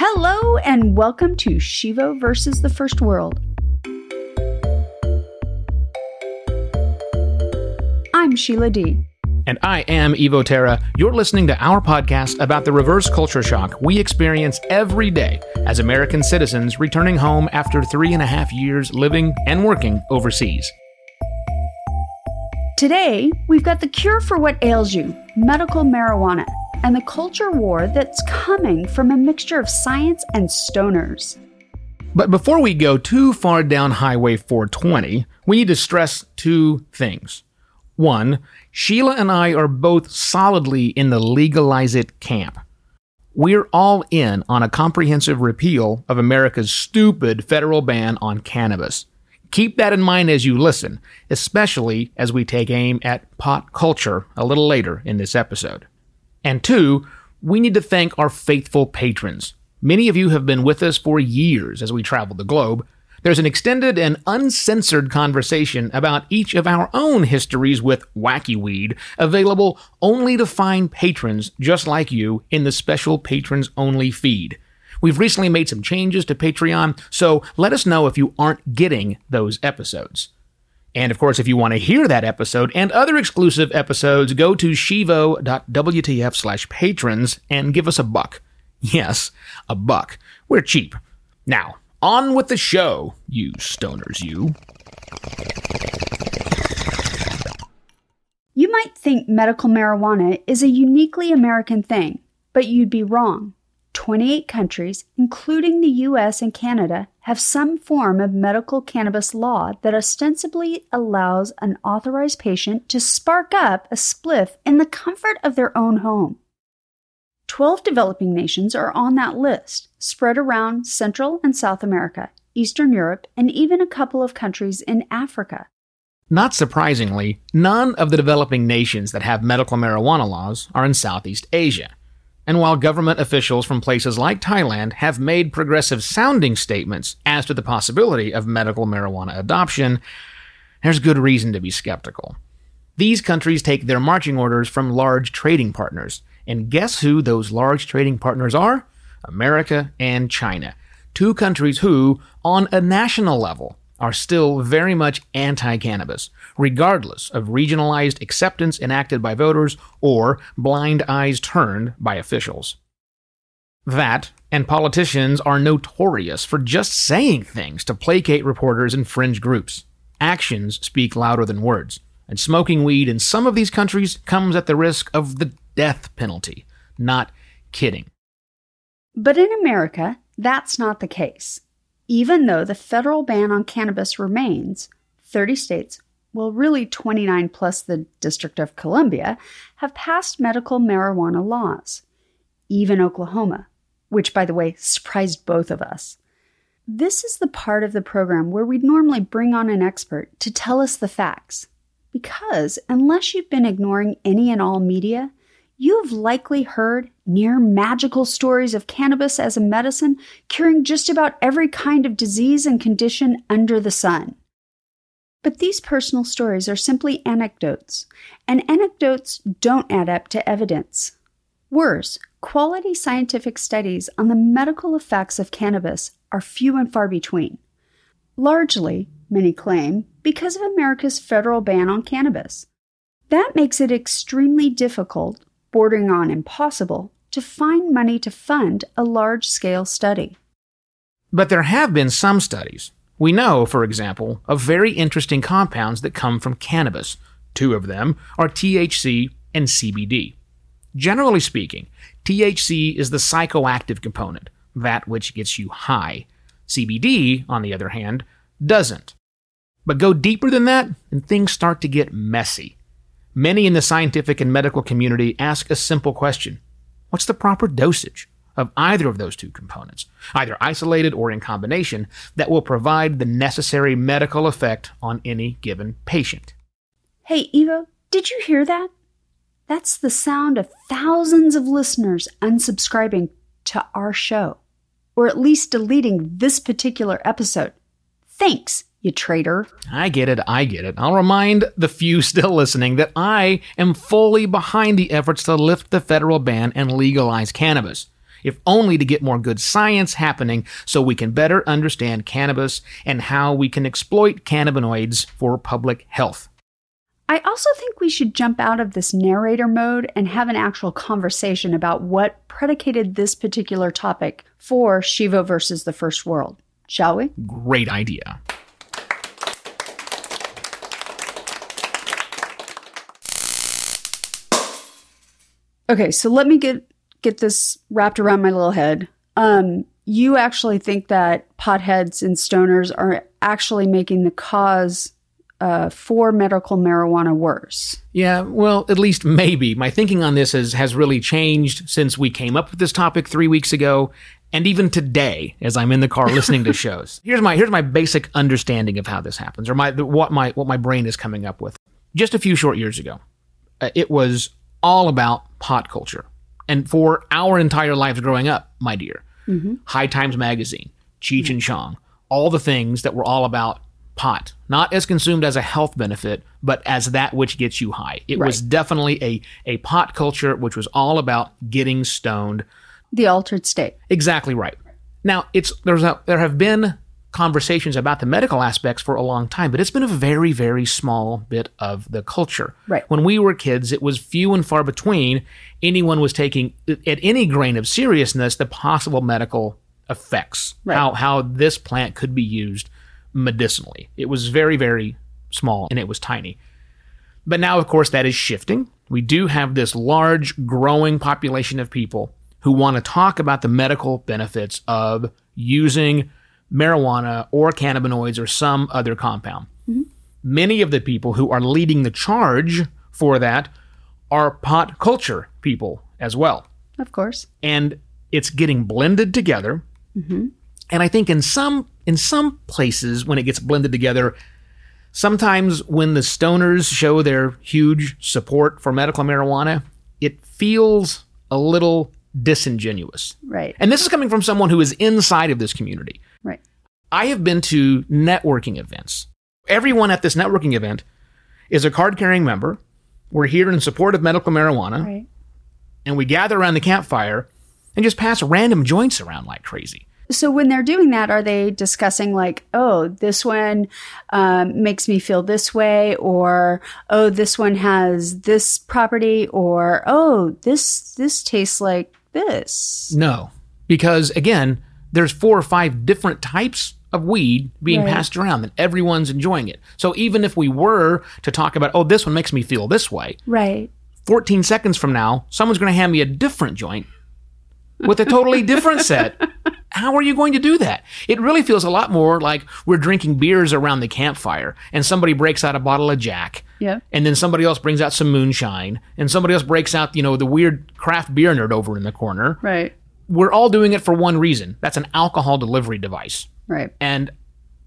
Hello and welcome to Shivo versus the First World. I'm Sheila Dee And I am Evo Terra. You're listening to our podcast about the reverse culture shock we experience every day as American citizens returning home after three and a half years living and working overseas. Today, we've got the cure for what ails you medical marijuana and the culture war that's coming from a mixture of science and stoners. But before we go too far down Highway 420, we need to stress two things. One, Sheila and I are both solidly in the legalize it camp. We're all in on a comprehensive repeal of America's stupid federal ban on cannabis. Keep that in mind as you listen, especially as we take aim at pot culture a little later in this episode. And two, we need to thank our faithful patrons. Many of you have been with us for years as we travel the globe, there's an extended and uncensored conversation about each of our own histories with wacky weed, available only to find patrons just like you in the special patrons only feed. We've recently made some changes to Patreon, so let us know if you aren't getting those episodes. And of course, if you want to hear that episode and other exclusive episodes, go to shivo.wtf slash patrons and give us a buck. Yes, a buck. We're cheap. Now, on with the show, you stoners, you. You might think medical marijuana is a uniquely American thing, but you'd be wrong. 28 countries, including the US and Canada, have some form of medical cannabis law that ostensibly allows an authorized patient to spark up a spliff in the comfort of their own home. 12 developing nations are on that list, spread around Central and South America, Eastern Europe, and even a couple of countries in Africa. Not surprisingly, none of the developing nations that have medical marijuana laws are in Southeast Asia. And while government officials from places like Thailand have made progressive sounding statements as to the possibility of medical marijuana adoption, there's good reason to be skeptical. These countries take their marching orders from large trading partners, and guess who those large trading partners are? America and China. Two countries who, on a national level, are still very much anti cannabis, regardless of regionalized acceptance enacted by voters or blind eyes turned by officials. That, and politicians are notorious for just saying things to placate reporters and fringe groups. Actions speak louder than words, and smoking weed in some of these countries comes at the risk of the death penalty. Not kidding. But in America, that's not the case. Even though the federal ban on cannabis remains, 30 states, well, really 29 plus the District of Columbia, have passed medical marijuana laws. Even Oklahoma, which, by the way, surprised both of us. This is the part of the program where we'd normally bring on an expert to tell us the facts. Because unless you've been ignoring any and all media, you have likely heard near magical stories of cannabis as a medicine curing just about every kind of disease and condition under the sun. But these personal stories are simply anecdotes, and anecdotes don't add up to evidence. Worse, quality scientific studies on the medical effects of cannabis are few and far between. Largely, many claim, because of America's federal ban on cannabis. That makes it extremely difficult bordering on impossible, to find money to fund a large scale study. But there have been some studies. We know, for example, of very interesting compounds that come from cannabis. Two of them are THC and CBD. Generally speaking, THC is the psychoactive component, that which gets you high. CBD, on the other hand, doesn't. But go deeper than that, and things start to get messy. Many in the scientific and medical community ask a simple question What's the proper dosage of either of those two components, either isolated or in combination, that will provide the necessary medical effect on any given patient? Hey, Evo, did you hear that? That's the sound of thousands of listeners unsubscribing to our show, or at least deleting this particular episode. Thanks you traitor. I get it, I get it. I'll remind the few still listening that I am fully behind the efforts to lift the federal ban and legalize cannabis. if only to get more good science happening so we can better understand cannabis and how we can exploit cannabinoids for public health. I also think we should jump out of this narrator mode and have an actual conversation about what predicated this particular topic for Shivo versus the First World. Shall we? Great idea. Okay, so let me get get this wrapped around my little head. Um, you actually think that potheads and stoners are actually making the cause uh, for medical marijuana worse? Yeah, well, at least maybe. My thinking on this has has really changed since we came up with this topic three weeks ago, and even today, as I'm in the car listening to shows. Here's my here's my basic understanding of how this happens, or my what my what my brain is coming up with. Just a few short years ago, uh, it was all about pot culture. And for our entire lives growing up, my dear, mm-hmm. High Times Magazine, Cheech mm-hmm. and Chong, all the things that were all about pot, not as consumed as a health benefit, but as that which gets you high. It right. was definitely a, a pot culture which was all about getting stoned. The altered state. Exactly right. Now, it's there's a, there have been conversations about the medical aspects for a long time, but it's been a very, very small bit of the culture. Right. When we were kids, it was few and far between anyone was taking at any grain of seriousness the possible medical effects, right. how how this plant could be used medicinally. It was very, very small and it was tiny. But now, of course, that is shifting. We do have this large, growing population of people who want to talk about the medical benefits of using marijuana or cannabinoids or some other compound. Mm-hmm. Many of the people who are leading the charge for that are pot culture people as well. Of course. And it's getting blended together. Mm-hmm. And I think in some in some places when it gets blended together, sometimes when the stoners show their huge support for medical marijuana, it feels a little disingenuous. Right. And this is coming from someone who is inside of this community. Right. I have been to networking events. Everyone at this networking event is a card carrying member. We're here in support of medical marijuana. Right. And we gather around the campfire and just pass random joints around like crazy. So when they're doing that, are they discussing like, oh, this one um, makes me feel this way, or oh, this one has this property, or oh, this this tastes like this? No, because again, there's four or five different types of weed being right. passed around and everyone's enjoying it. So even if we were to talk about, oh, this one makes me feel this way, right? 14 seconds from now, someone's going to hand me a different joint with a totally different set. How are you going to do that? It really feels a lot more like we're drinking beers around the campfire and somebody breaks out a bottle of Jack. Yeah. And then somebody else brings out some moonshine and somebody else breaks out, you know, the weird craft beer nerd over in the corner. Right. We're all doing it for one reason. That's an alcohol delivery device. Right. And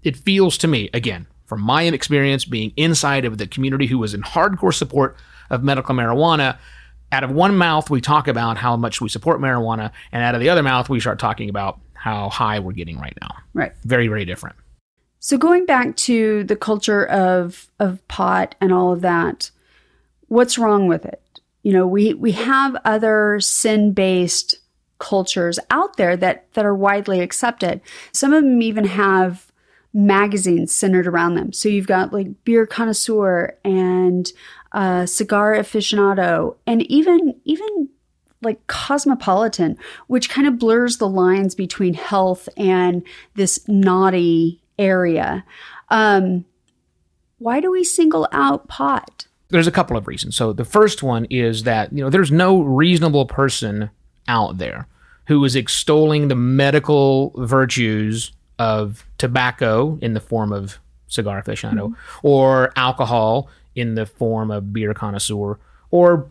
it feels to me, again, from my experience being inside of the community who was in hardcore support of medical marijuana, out of one mouth we talk about how much we support marijuana, and out of the other mouth we start talking about how high we're getting right now. Right. Very, very different. So going back to the culture of of pot and all of that, what's wrong with it? You know, we we have other sin-based cultures out there that that are widely accepted. Some of them even have magazines centered around them. So you've got like beer connoisseur and uh, cigar aficionado, and even even like cosmopolitan, which kind of blurs the lines between health and this naughty area. Um, why do we single out pot? There's a couple of reasons. So the first one is that you know there's no reasonable person out there who is extolling the medical virtues of tobacco in the form of cigar aficionado mm-hmm. or alcohol in the form of beer connoisseur or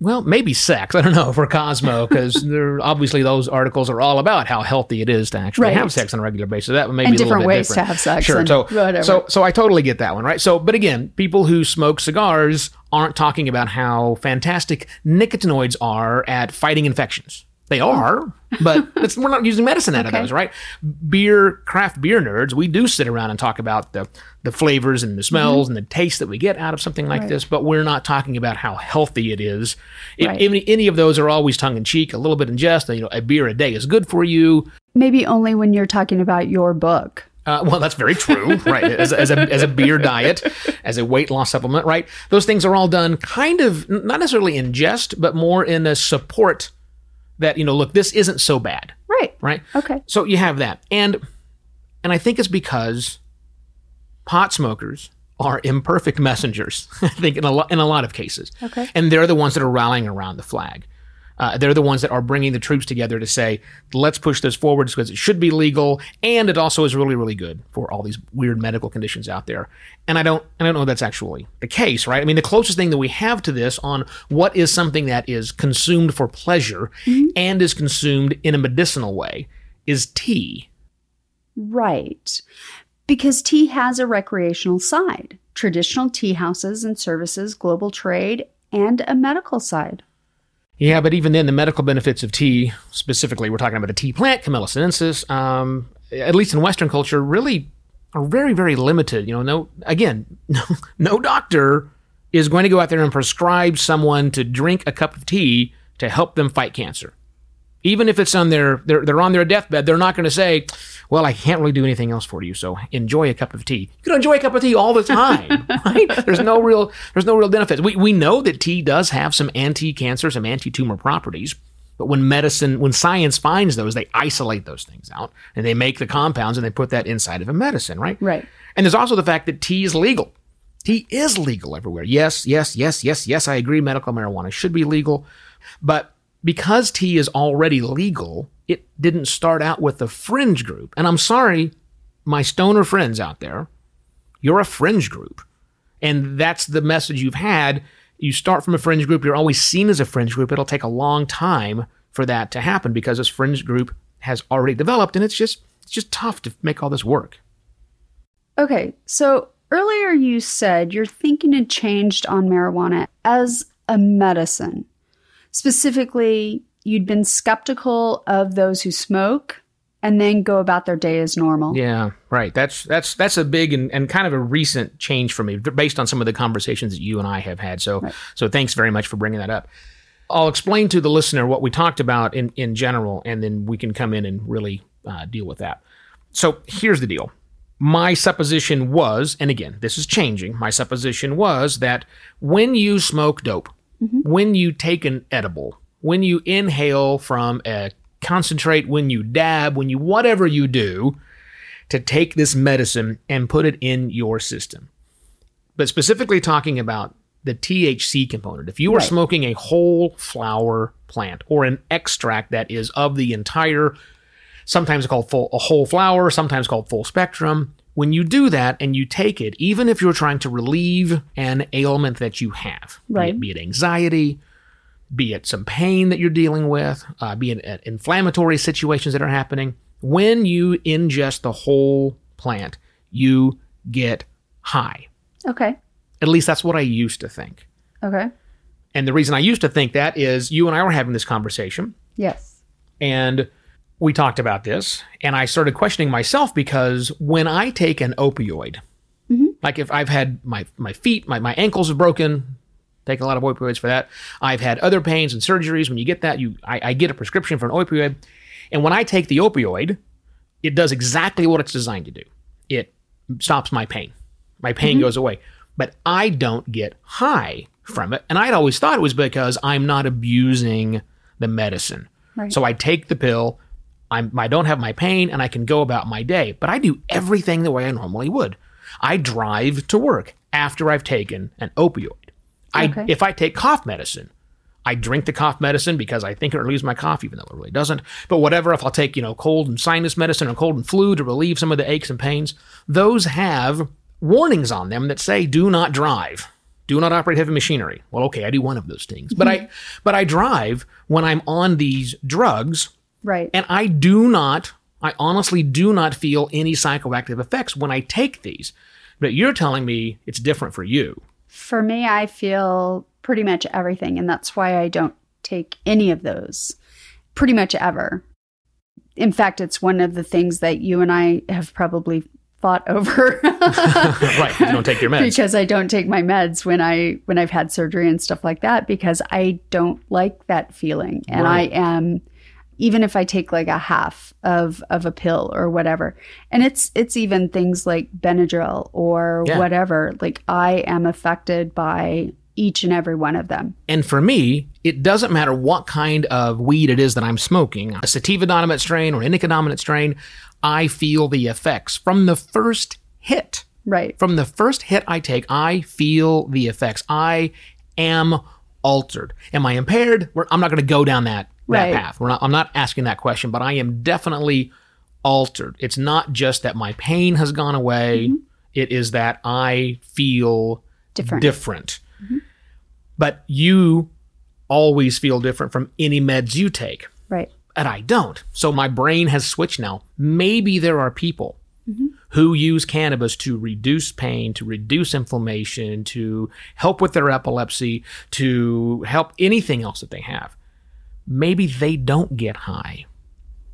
well, maybe sex. I don't know for Cosmo because obviously those articles are all about how healthy it is to actually right. have sex on a regular basis. That may and be different ways different. to have sex. Sure. so, whatever. so, so I totally get that one, right? So, but again, people who smoke cigars aren't talking about how fantastic nicotinoids are at fighting infections. They are, but it's, we're not using medicine out Okay. of those, right? Beer, craft beer nerds, we do sit around and talk about the the flavors and the smells and the taste that we get out of something like Mm-hmm. Right. this, but we're not talking about how healthy it is. If Right. any, any of those are always tongue in cheek, a little bit in jest. You know, a beer a day is good for you. Maybe only when you're talking about your book. Uh, well, that's very true, right? As, as, a, as a beer diet, as a weight loss supplement, right? Those things are all done kind of not necessarily in jest, but more in a support that you know, look, this isn't so bad, Right. right? Okay. So you have that, and and I think it's because pot smokers are imperfect messengers. I think in a lot in a lot of cases, Okay. and they're the ones that are rallying around the flag. Uh, they're the ones that are bringing the troops together to say, let's push this forward because it should be legal, and it also is really, really good for all these weird medical conditions out there. And I don't, I don't know if that's actually the case, right? I mean, the closest thing that we have to this on what is something that is consumed for pleasure and is consumed in a medicinal way is tea. Right. Because tea has a recreational side, traditional tea houses and services, global trade, and a medical side. Yeah, but even then, the medical benefits of tea, specifically, we're talking about a tea plant, Camellia sinensis, um, at least in Western culture, really are very, very limited. You know, no, again, no, no doctor is going to go out there and prescribe someone to drink a cup of tea to help them fight cancer. Even if it's on their, they're, they're on their deathbed, they're not going to say, well, I can't really do anything else for you, so enjoy a cup of tea. You can enjoy a cup of tea all the time, right? There's no real, there's no real benefits. We, we know that tea does have some anti-cancer, some anti-tumor properties, but when medicine, when science finds those, they isolate those things out and they make the compounds and they put that inside of a medicine, right? Right. And there's also the fact that tea is legal. Tea is legal everywhere. Yes, yes, yes, yes, yes. I agree. Medical marijuana should be legal, but because tea is already legal, it didn't start out with a fringe group. And I'm sorry, my stoner friends out there, you're a fringe group. And that's the message you've had. You start from a fringe group, you're always seen as a fringe group. It'll take a long time for that to happen because this fringe group has already developed and it's just it's just tough to make all this work. Okay, so earlier you said your thinking had changed on marijuana as a medicine. Specifically, you'd been skeptical of those who smoke and then go about their day as normal. Yeah, right. That's that's that's a big and, and kind of a recent change for me, based on some of the conversations that you and I have had. So so thanks very much for bringing that up. I'll explain to the listener what we talked about in in general, and then we can come in and really uh, deal with that. So here's the deal. My supposition was, and again, this is changing. My supposition was that when you smoke dope, Mm-hmm. when you take an edible, when you inhale from a concentrate, when you dab, when you whatever you do, to take this medicine and put it in your system. But specifically talking about the THC component. If you were Right. smoking a whole flower plant or an extract that is of the entire, sometimes called full, a whole flower, sometimes called full spectrum, when you do that and you take it, even if you're trying to relieve an ailment that you have, be it- be it anxiety, be it some pain that you're dealing with, uh, be it uh, inflammatory situations that are happening, when you ingest the whole plant, you get high. Okay. At least that's what I used to think. Okay. And the reason I used to think that is you and I were having this conversation Yes. and we talked about this and I started questioning myself because when I take an opioid, mm-hmm. like if I've had my, my feet, my, my ankles are broken, take a lot of opioids for that. I've had other pains and surgeries. When you get that, you I, I get a prescription for an opioid. And when I take the opioid, it does exactly what it's designed to do. It stops my pain. My pain mm-hmm. goes away. But I don't get high from it. And I'd always thought it was because I'm not abusing the medicine. Right. So I take the pill, I'm, I don't have my pain, and I can go about my day. But I do everything the way I normally would. I drive to work after I've taken an opioid. I, If I take cough medicine, I drink the cough medicine because I think it relieves my cough, even though it really doesn't. But whatever, if I'll take, you know, cold and sinus medicine or cold and flu to relieve some of the aches and pains, those have warnings on them that say do not drive. Do not operate heavy machinery. Well, okay, I do one of those things. But I but I drive when I'm on these drugs Right. and I do not, I honestly do not feel any psychoactive effects when I take these. But you're telling me it's different for you. For me, I feel pretty much everything, and that's why I don't take any of those. pretty much ever. In fact, it's one of the things that you and I have probably fought over. right, you don't take your meds. because I don't take my meds when I when I've had surgery and stuff like that because I don't like that feeling. And Right. I am even if I take like a half of of a pill or whatever. And it's it's even things like Benadryl or Yeah. whatever. Like I am affected by each and every one of them. And for me, it doesn't matter what kind of weed it is that I'm smoking, a sativa dominant strain or indica dominant strain, I feel the effects from the first hit. Right. From the first hit I take, I feel the effects. I am altered. Am I impaired? I'm not going to go down that, that Right. path. We're not, I'm not asking that question, but I am definitely altered. It's not just that my pain has gone away, mm-hmm. it is that I feel Different. different. Mm-hmm. But you always feel different from any meds you take right. and I don't. So my brain has switched now. Maybe there are people mm-hmm. who use cannabis to reduce pain, to reduce inflammation, to help with their epilepsy, to help anything else that they have. Maybe they don't get high.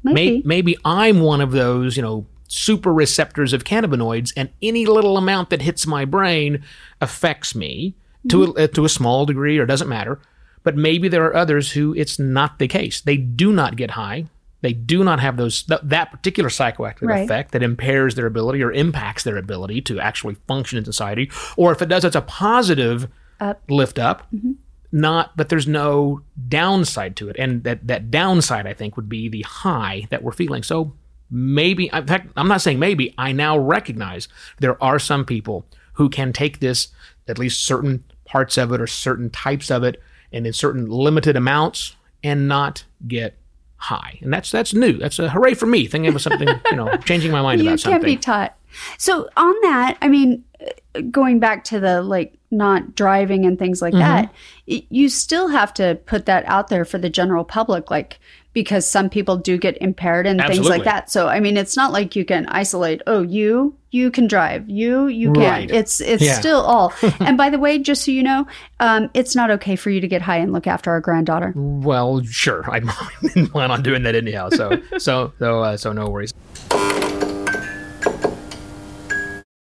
Maybe. May- maybe I'm one of those, you know, super receptors of cannabinoids, and any little amount that hits my brain affects me to mm-hmm. a, to a small degree, or doesn't matter. But maybe there are others who it's not the case. They do not get high. They do not have those th- that particular psychoactive Right. effect that impairs their ability or impacts their ability to actually function in society. Or if it does, it's a positive Up. lift up mm-hmm. Not but there's no downside to it. And that that downside i think would be the high that we're feeling. So maybe in fact i'm not saying maybe i now recognize there are some people who can take this at least certain parts of it or certain types of it and in certain limited amounts and not get high. And that's that's new. That's a hooray for me thinking of something you know changing my mind you about can't something. be taught. So on that, I mean, uh, going back to the like not driving and things Mm-hmm. like that, y- you still have to put that out there for the general public, like because some people do get impaired and things like that. So I mean, it's not like you can isolate. Oh, you you can drive. You you can't. Right. It's it's Yeah. still all. and by the way, just so you know, um, it's not okay for you to get high and look after our granddaughter. Well, sure. I didn't plan on doing that anyhow. So, so, so, uh, so no worries.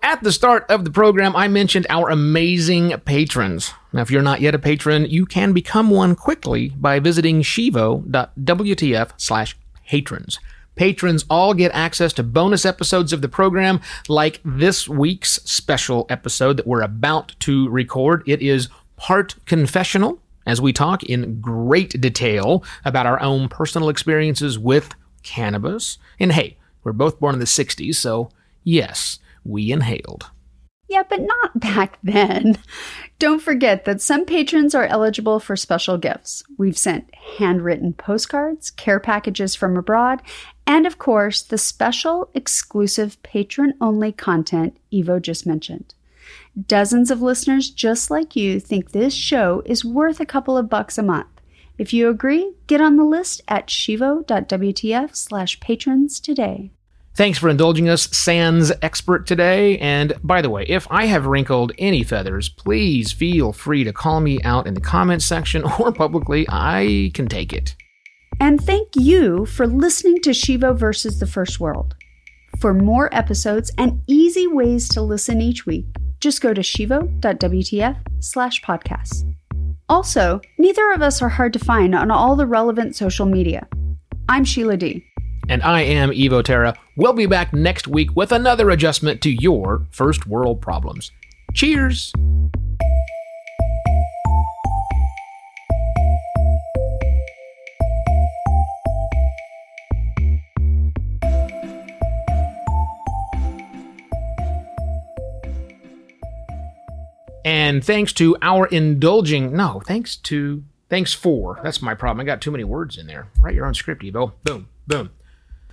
At the start of the program, I mentioned our amazing patrons. Now, if you're not yet a patron, you can become one quickly by visiting shivo.wtf slash patrons. Patrons all get access to bonus episodes of the program, like this week's special episode that we're about to record. It is part confessional, as we talk in great detail about our own personal experiences with cannabis. And hey, we're both born in the 60s, so yes, we inhaled. Yeah, but not back then. Don't forget that some patrons are eligible for special gifts. We've sent handwritten postcards, care packages from abroad, and of course, the special exclusive patron only content Evo just mentioned. Dozens of listeners just like you think this show is worth a couple of bucks a month. If you agree, get on the list at shivo.wtf slash patrons today. Thanks for indulging us, Sans expert today. And by the way, if I have wrinkled any feathers, please feel free to call me out in the comments section or publicly. I can take it. And thank you for listening to Shivo versus the First World. For more episodes and easy ways to listen each week, just go to shivo.wtf slash podcasts. Also, neither of us are hard to find on all the relevant social media. I'm Sheila Dee And I am Evo Terra. We'll be back next week with another adjustment to your first world problems. Cheers! And thanks to our indulging, no, thanks to, thanks for, that's my problem. I got too many words in there. Write your own script, Evo. Boom, boom.